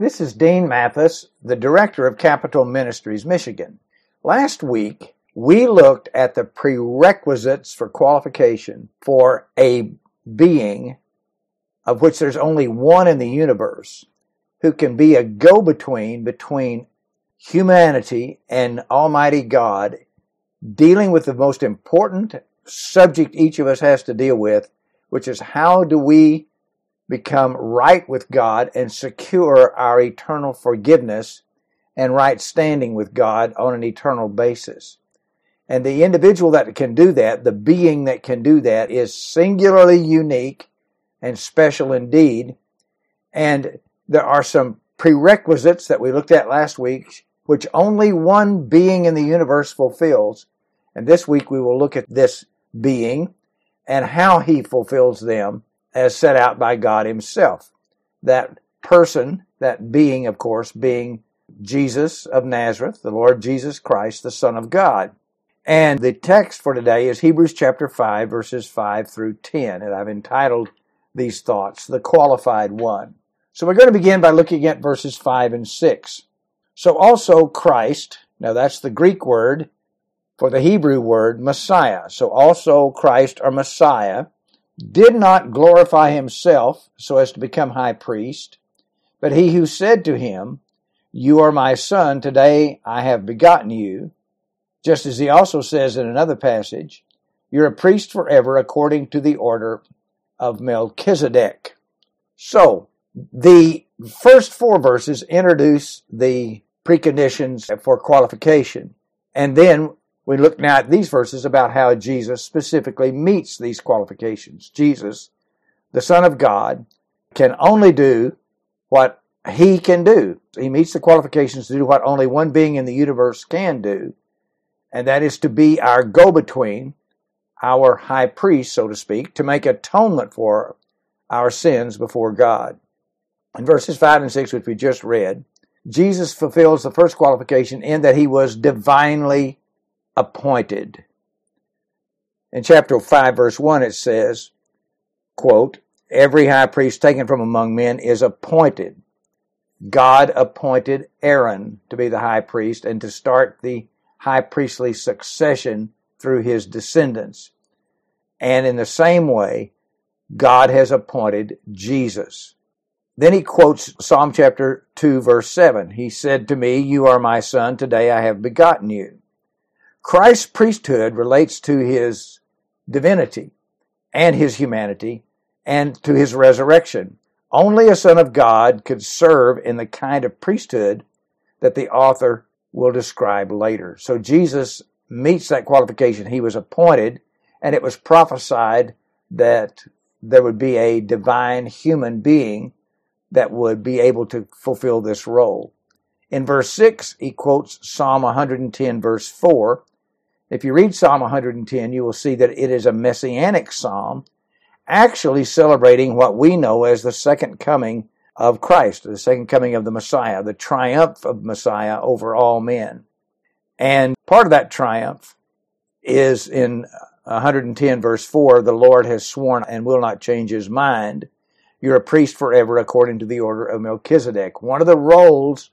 This is Dean Mathis, the director of Capitol Ministries, Michigan. Last week, we looked at the prerequisites for qualification for a being of which there's only one in the universe who can be a go between between humanity and Almighty God, dealing with the most important subject each of us has to deal with, which is how do we become right with God and secure our eternal forgiveness and right standing with God on an eternal basis. And the individual that can do that, the being that can do that, is singularly unique and special indeed. And there are some prerequisites that we looked at last week, which only one being in the universe fulfills. And this week we will look at this being and how he fulfills them as set out by God himself. That person, that being, of course, being Jesus of Nazareth, the Lord Jesus Christ, the Son of God. And the text for today is Hebrews chapter 5, verses 5 through 10. And I've entitled these thoughts, The Qualified One. So we're going to begin by looking at verses 5 and 6. So also Christ, now that's the Greek word for the Hebrew word Messiah. So also Christ or Messiah did not glorify himself so as to become high priest, but he who said to him, You are my son, today I have begotten you, just as he also says in another passage, You're a priest forever according to the order of Melchizedek. So, the first four verses introduce the preconditions for qualification. And then we look now at these verses about how Jesus specifically meets these qualifications. Jesus, the Son of God, can only do what he can do. He meets the qualifications to do what only one being in the universe can do, and that is to be our go between, our high priest, so to speak, to make atonement for our sins before God. In verses 5 and 6, which we just read, Jesus fulfills the first qualification in that he was divinely appointed. In chapter 5, verse 1, it says, quote, Every high priest taken from among men is appointed. God appointed Aaron to be the high priest and to start the high priestly succession through his descendants. And in the same way, God has appointed Jesus. Then he quotes Psalm chapter 2 verse 7. He said to me, You are my son, today I have begotten you. Christ's priesthood relates to his divinity and his humanity and to his resurrection. Only a son of God could serve in the kind of priesthood that the author will describe later. So Jesus meets that qualification. He was appointed, and it was prophesied that there would be a divine human being that would be able to fulfill this role. In verse 6, he quotes Psalm 110, verse 4, if you read Psalm 110, you will see that it is a messianic psalm, actually celebrating what we know as the second coming of Christ, the second coming of the Messiah, the triumph of Messiah over all men. And part of that triumph is in 110 verse 4, the Lord has sworn and will not change his mind. You're a priest forever according to the order of Melchizedek. One of the roles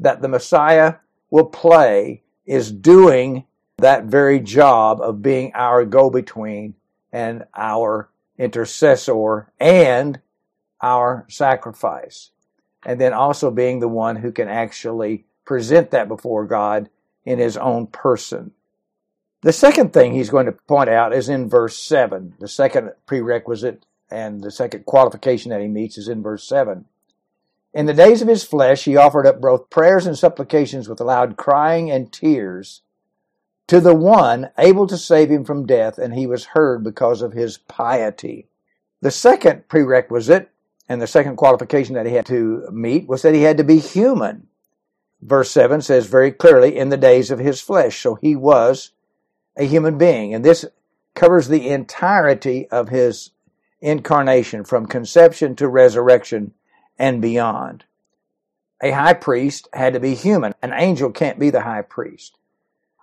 that the Messiah will play is doing that very job of being our go between and our intercessor and our sacrifice. And then also being the one who can actually present that before God in his own person. The second thing he's going to point out is in verse 7. The second prerequisite and the second qualification that he meets is in verse 7. In the days of his flesh, he offered up both prayers and supplications with loud crying and tears to the one able to save him from death, and he was heard because of his piety. The second prerequisite and the second qualification that he had to meet was that he had to be human. Verse 7 says very clearly, in the days of his flesh. So he was a human being. And this covers the entirety of his incarnation from conception to resurrection and beyond. A high priest had to be human. An angel can't be the high priest.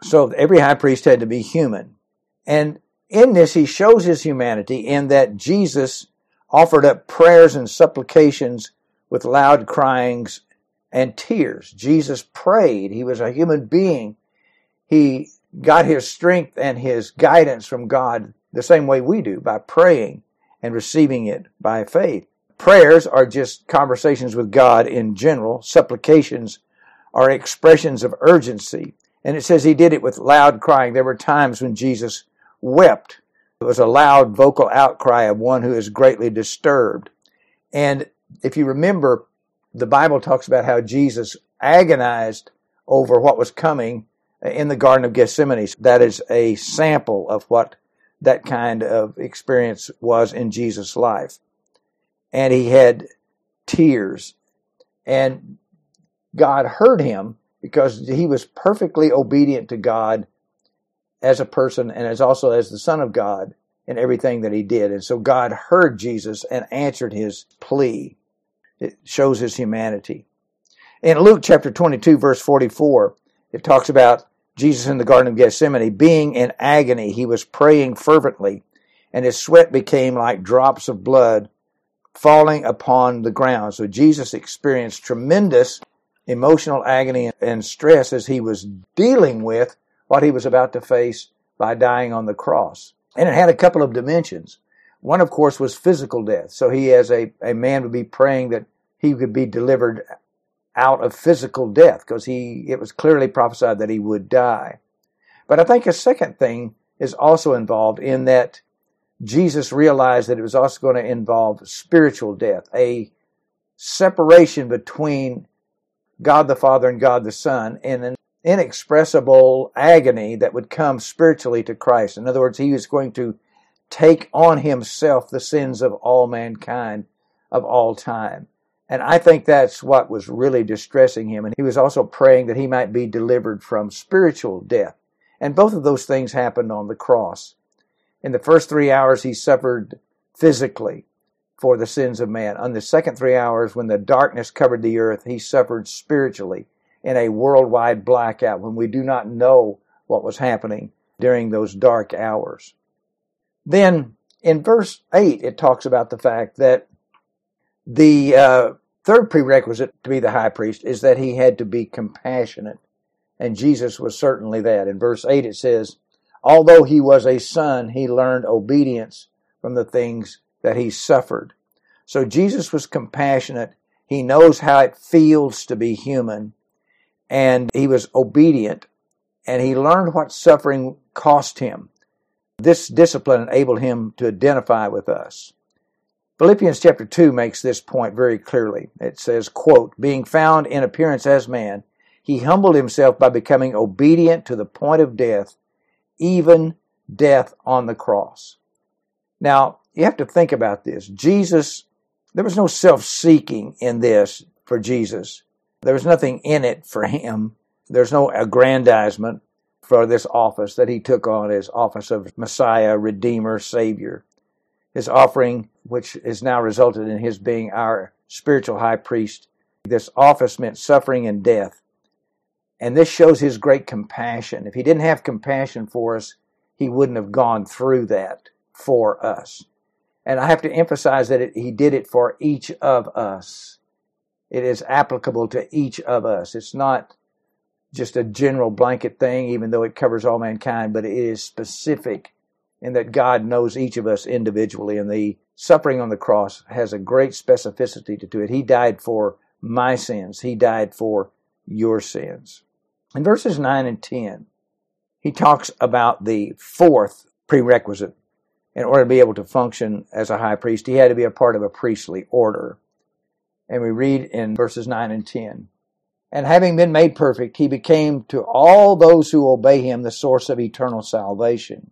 So every high priest had to be human. And in this, he shows his humanity in that Jesus offered up prayers and supplications with loud cryings and tears. Jesus prayed. He was a human being. He got his strength and his guidance from God the same way we do by praying and receiving it by faith. Prayers are just conversations with God in general. Supplications are expressions of urgency. And it says he did it with loud crying. There were times when Jesus wept. It was a loud vocal outcry of one who is greatly disturbed. And if you remember, the Bible talks about how Jesus agonized over what was coming in the Garden of Gethsemane. That is a sample of what that kind of experience was in Jesus' life. And he had tears. And God heard him because he was perfectly obedient to God as a person and as also as the Son of God in everything that he did. And so God heard Jesus and answered his plea. It shows his humanity. In Luke chapter 22, verse 44, it talks about Jesus in the Garden of Gethsemane being in agony. He was praying fervently, and his sweat became like drops of blood falling upon the ground. So Jesus experienced tremendous emotional agony and stress as he was dealing with what he was about to face by dying on the cross. And it had a couple of dimensions. One, of course, was physical death. So he, as a, a man, would be praying that he could be delivered out of physical death because he, it was clearly prophesied that he would die. But I think a second thing is also involved in that Jesus realized that it was also going to involve spiritual death, a separation between God the Father and God the Son in an inexpressible agony that would come spiritually to Christ. In other words, he was going to take on himself the sins of all mankind of all time. And I think that's what was really distressing him. And he was also praying that he might be delivered from spiritual death. And both of those things happened on the cross. In the first three hours, he suffered physically for the sins of man. On the second three hours, when the darkness covered the earth, he suffered spiritually in a worldwide blackout when we do not know what was happening during those dark hours. Then in verse 8, it talks about the fact that the uh, third prerequisite to be the high priest is that he had to be compassionate. And Jesus was certainly that. In verse 8, it says, Although he was a son, he learned obedience from the things that he suffered. So Jesus was compassionate. He knows how it feels to be human. And he was obedient. And he learned what suffering cost him. This discipline enabled him to identify with us. Philippians chapter 2 makes this point very clearly. It says, quote, being found in appearance as man, he humbled himself by becoming obedient to the point of death, even death on the cross. Now, you have to think about this. Jesus, there was no self seeking in this for Jesus. There was nothing in it for him. There's no aggrandizement for this office that he took on as office of Messiah, Redeemer, Savior. His offering, which has now resulted in his being our spiritual high priest, this office meant suffering and death. And this shows his great compassion. If he didn't have compassion for us, he wouldn't have gone through that for us. And I have to emphasize that it, he did it for each of us. It is applicable to each of us. It's not just a general blanket thing, even though it covers all mankind, but it is specific in that God knows each of us individually. And the suffering on the cross has a great specificity to it. He died for my sins, He died for your sins. In verses 9 and 10, he talks about the fourth prerequisite in order to be able to function as a high priest, he had to be a part of a priestly order. And we read in verses 9 and 10 And having been made perfect, he became to all those who obey him the source of eternal salvation,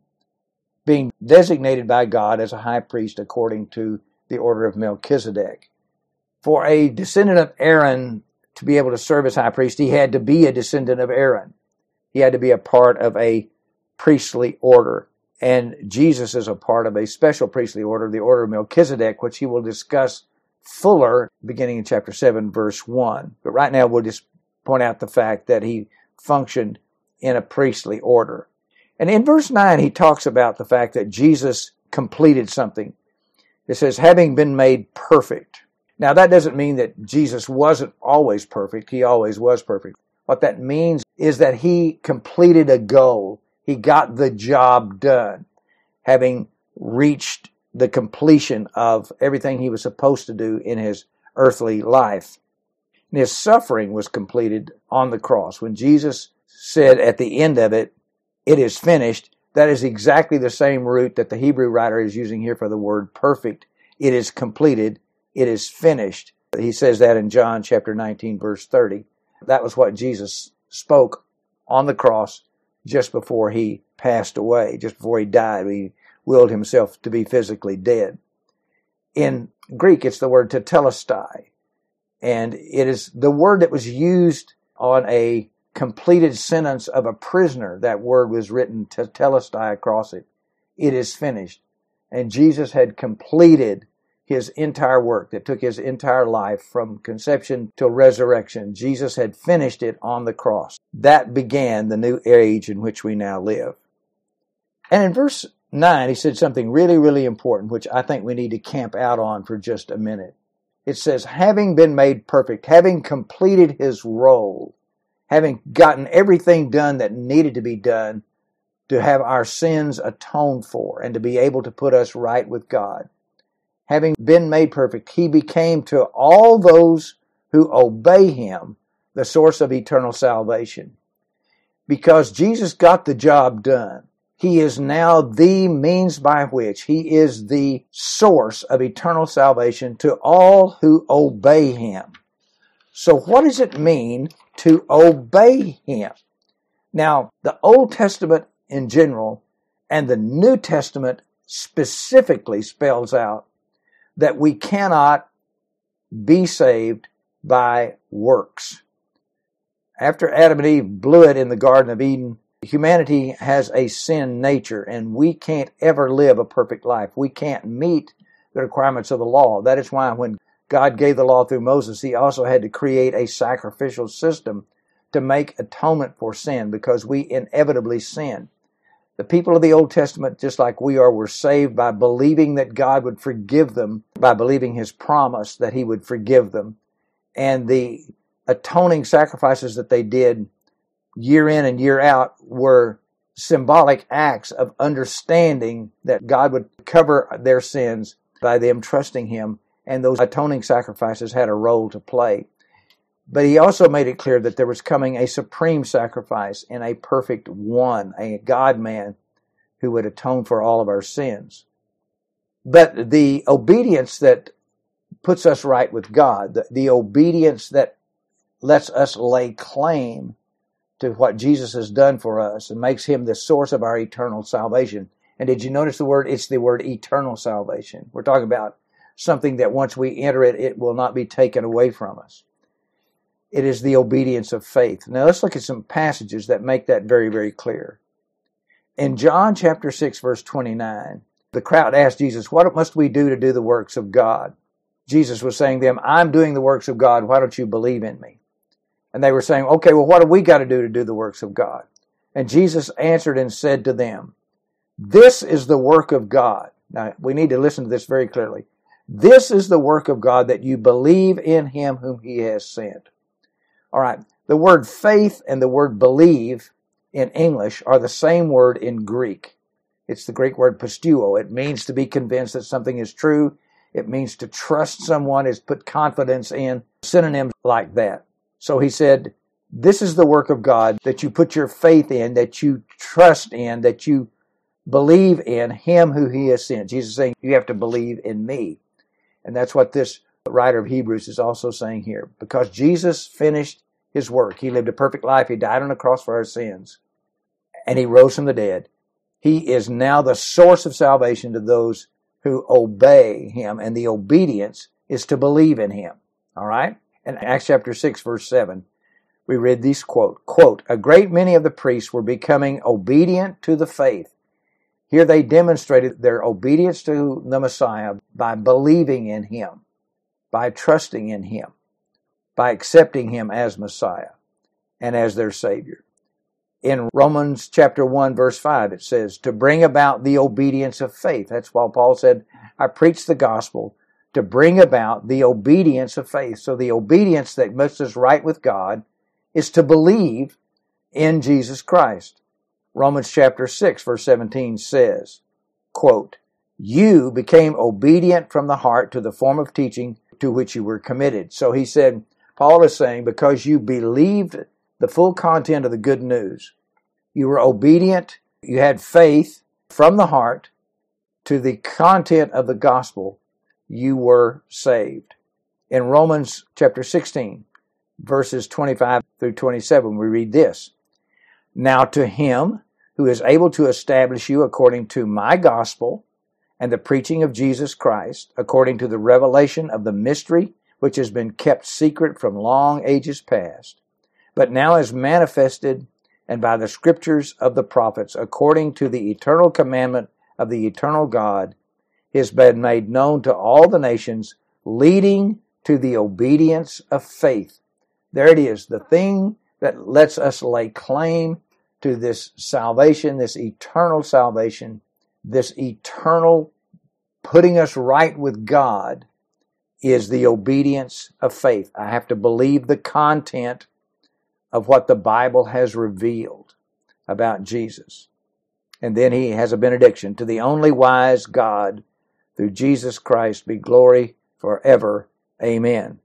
being designated by God as a high priest according to the order of Melchizedek. For a descendant of Aaron to be able to serve as high priest, he had to be a descendant of Aaron. He had to be a part of a priestly order. And Jesus is a part of a special priestly order, the order of Melchizedek, which he will discuss fuller beginning in chapter 7, verse 1. But right now we'll just point out the fact that he functioned in a priestly order. And in verse 9, he talks about the fact that Jesus completed something. It says, having been made perfect. Now, that doesn't mean that Jesus wasn't always perfect. He always was perfect. What that means is that he completed a goal. He got the job done, having reached the completion of everything he was supposed to do in his earthly life. And his suffering was completed on the cross. When Jesus said at the end of it, it is finished, that is exactly the same root that the Hebrew writer is using here for the word perfect. It is completed. It is finished. He says that in John chapter 19 verse 30. That was what Jesus spoke on the cross just before he passed away, just before he died. He willed himself to be physically dead. In Greek, it's the word tetelestai. And it is the word that was used on a completed sentence of a prisoner. That word was written tetelestai across it. It is finished. And Jesus had completed his entire work that took his entire life from conception till resurrection. Jesus had finished it on the cross. That began the new age in which we now live. And in verse 9, he said something really, really important, which I think we need to camp out on for just a minute. It says, having been made perfect, having completed his role, having gotten everything done that needed to be done to have our sins atoned for and to be able to put us right with God having been made perfect, he became to all those who obey him the source of eternal salvation. Because Jesus got the job done, he is now the means by which he is the source of eternal salvation to all who obey him. So, what does it mean to obey him? Now, the Old Testament in general and the New Testament specifically spells out that we cannot be saved by works. After Adam and Eve blew it in the Garden of Eden, humanity has a sin nature and we can't ever live a perfect life. We can't meet the requirements of the law. That is why when God gave the law through Moses, he also had to create a sacrificial system to make atonement for sin because we inevitably sin. The people of the Old Testament, just like we are, were saved by believing that God would forgive them, by believing His promise that He would forgive them. And the atoning sacrifices that they did year in and year out were symbolic acts of understanding that God would cover their sins by them trusting Him. And those atoning sacrifices had a role to play. But he also made it clear that there was coming a supreme sacrifice and a perfect one, a God man who would atone for all of our sins. But the obedience that puts us right with God, the, the obedience that lets us lay claim to what Jesus has done for us and makes him the source of our eternal salvation. And did you notice the word? It's the word eternal salvation. We're talking about something that once we enter it, it will not be taken away from us it is the obedience of faith. Now let's look at some passages that make that very, very clear. In John chapter 6, verse 29, the crowd asked Jesus, What must we do to do the works of God? Jesus was saying to them, I'm doing the works of God. Why don't you believe in me? And they were saying, Okay, well, what do we got to do to do the works of God? And Jesus answered and said to them, This is the work of God. Now, we need to listen to this very clearly. This is the work of God that you believe in him whom he has sent. All right. The word faith and the word believe in English are the same word in Greek. It's the Greek word pisteuo. It means to be convinced that something is true. It means to trust someone, is put confidence in, synonyms like that. So he said, this is the work of God that you put your faith in, that you trust in, that you believe in him who he has sent. Jesus saying, you have to believe in me. And that's what this writer of Hebrews is also saying here. Because Jesus finished his work, he lived a perfect life, he died on the cross for our sins, and he rose from the dead. He is now the source of salvation to those who obey him, and the obedience is to believe in him. All right? In Acts chapter 6, verse 7, we read this quote, quote, A great many of the priests were becoming obedient to the faith. Here they demonstrated their obedience to the Messiah by believing in him by trusting in Him, by accepting Him as Messiah and as their Savior. In Romans chapter 1 verse 5 it says, to bring about the obedience of faith. That's why Paul said, I preach the gospel to bring about the obedience of faith. So the obedience that makes us right with God is to believe in Jesus Christ. Romans chapter 6 verse 17 says, quote, you became obedient from the heart to the form of teaching to which you were committed. So he said, Paul is saying, because you believed the full content of the good news, you were obedient, you had faith from the heart to the content of the gospel, you were saved. In Romans chapter 16, verses 25 through 27, we read this. Now to him who is able to establish you according to my gospel and the preaching of Jesus Christ, according to the revelation of the mystery which has been kept secret from long ages past, but now is manifested and by the scriptures of the prophets, according to the eternal commandment of the eternal God, has been made known to all the nations, leading to the obedience of faith. There it is, the thing that lets us lay claim to this salvation, this eternal salvation, this eternal putting us right with God is the obedience of faith. I have to believe the content of what the Bible has revealed about Jesus. And then he has a benediction to the only wise God through Jesus Christ be glory forever. Amen.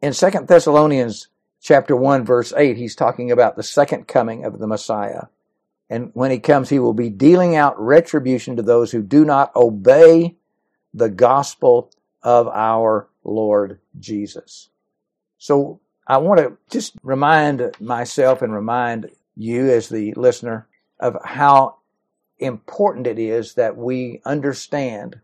In 2 Thessalonians chapter 1 verse 8, he's talking about the second coming of the Messiah. And when he comes, he will be dealing out retribution to those who do not obey the gospel of our Lord Jesus. So I want to just remind myself and remind you as the listener of how important it is that we understand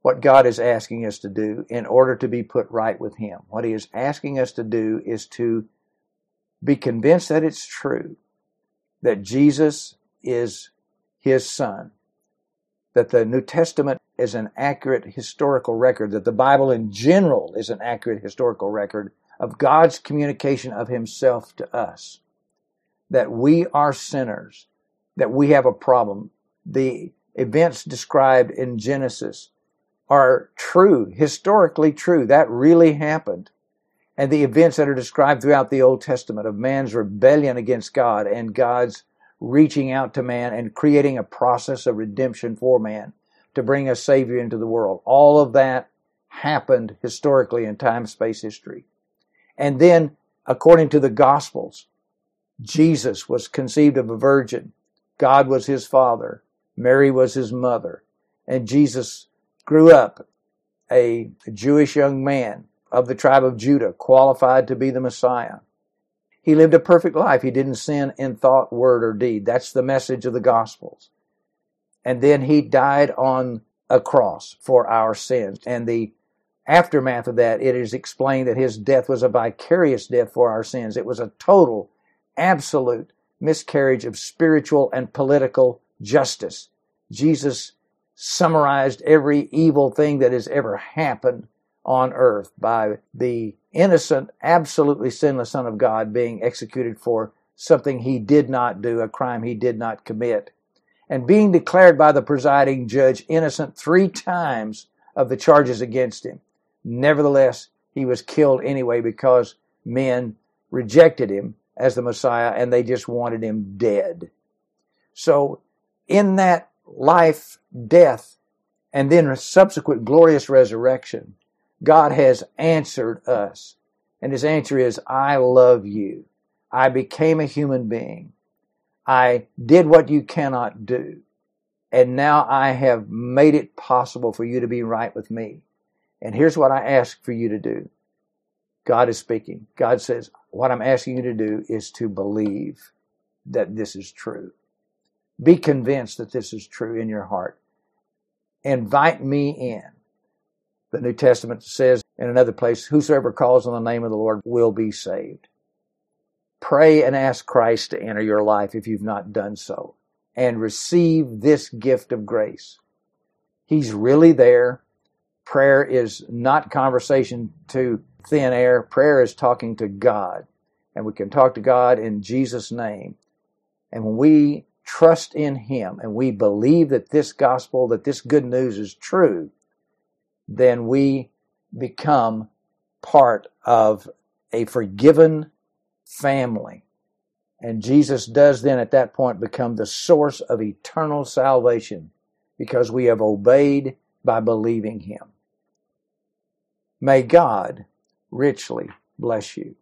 what God is asking us to do in order to be put right with Him. What He is asking us to do is to be convinced that it's true, that Jesus is His Son, that the New Testament is an accurate historical record, that the Bible in general is an accurate historical record of God's communication of Himself to us. That we are sinners, that we have a problem. The events described in Genesis are true, historically true. That really happened. And the events that are described throughout the Old Testament of man's rebellion against God and God's reaching out to man and creating a process of redemption for man to bring a Savior into the world. All of that happened historically in time space history. And then, according to the Gospels, Jesus was conceived of a virgin. God was his father. Mary was his mother. And Jesus grew up a Jewish young man of the tribe of Judah, qualified to be the Messiah. He lived a perfect life. He didn't sin in thought, word, or deed. That's the message of the Gospels. And then he died on a cross for our sins. And the aftermath of that, it is explained that his death was a vicarious death for our sins. It was a total, absolute miscarriage of spiritual and political justice. Jesus summarized every evil thing that has ever happened on earth by the innocent, absolutely sinless Son of God being executed for something he did not do, a crime he did not commit, and being declared by the presiding judge innocent three times of the charges against him. Nevertheless, he was killed anyway because men rejected him as the Messiah and they just wanted him dead. So, in that life, death, and then subsequent glorious resurrection, God has answered us. And his answer is, I love you. I became a human being. I did what you cannot do. And now I have made it possible for you to be right with me. And here's what I ask for you to do. God is speaking. God says, what I'm asking you to do is to believe that this is true. Be convinced that this is true in your heart. Invite me in. The New Testament says in another place, whosoever calls on the name of the Lord will be saved. Pray and ask Christ to enter your life if you've not done so and receive this gift of grace. He's really there. Prayer is not conversation to thin air. Prayer is talking to God. And we can talk to God in Jesus' name. And when we trust in Him and we believe that this gospel, that this good news is true, then we become part of a forgiven family. And Jesus does then at that point become the source of eternal salvation because we have obeyed by believing him. May God richly bless you.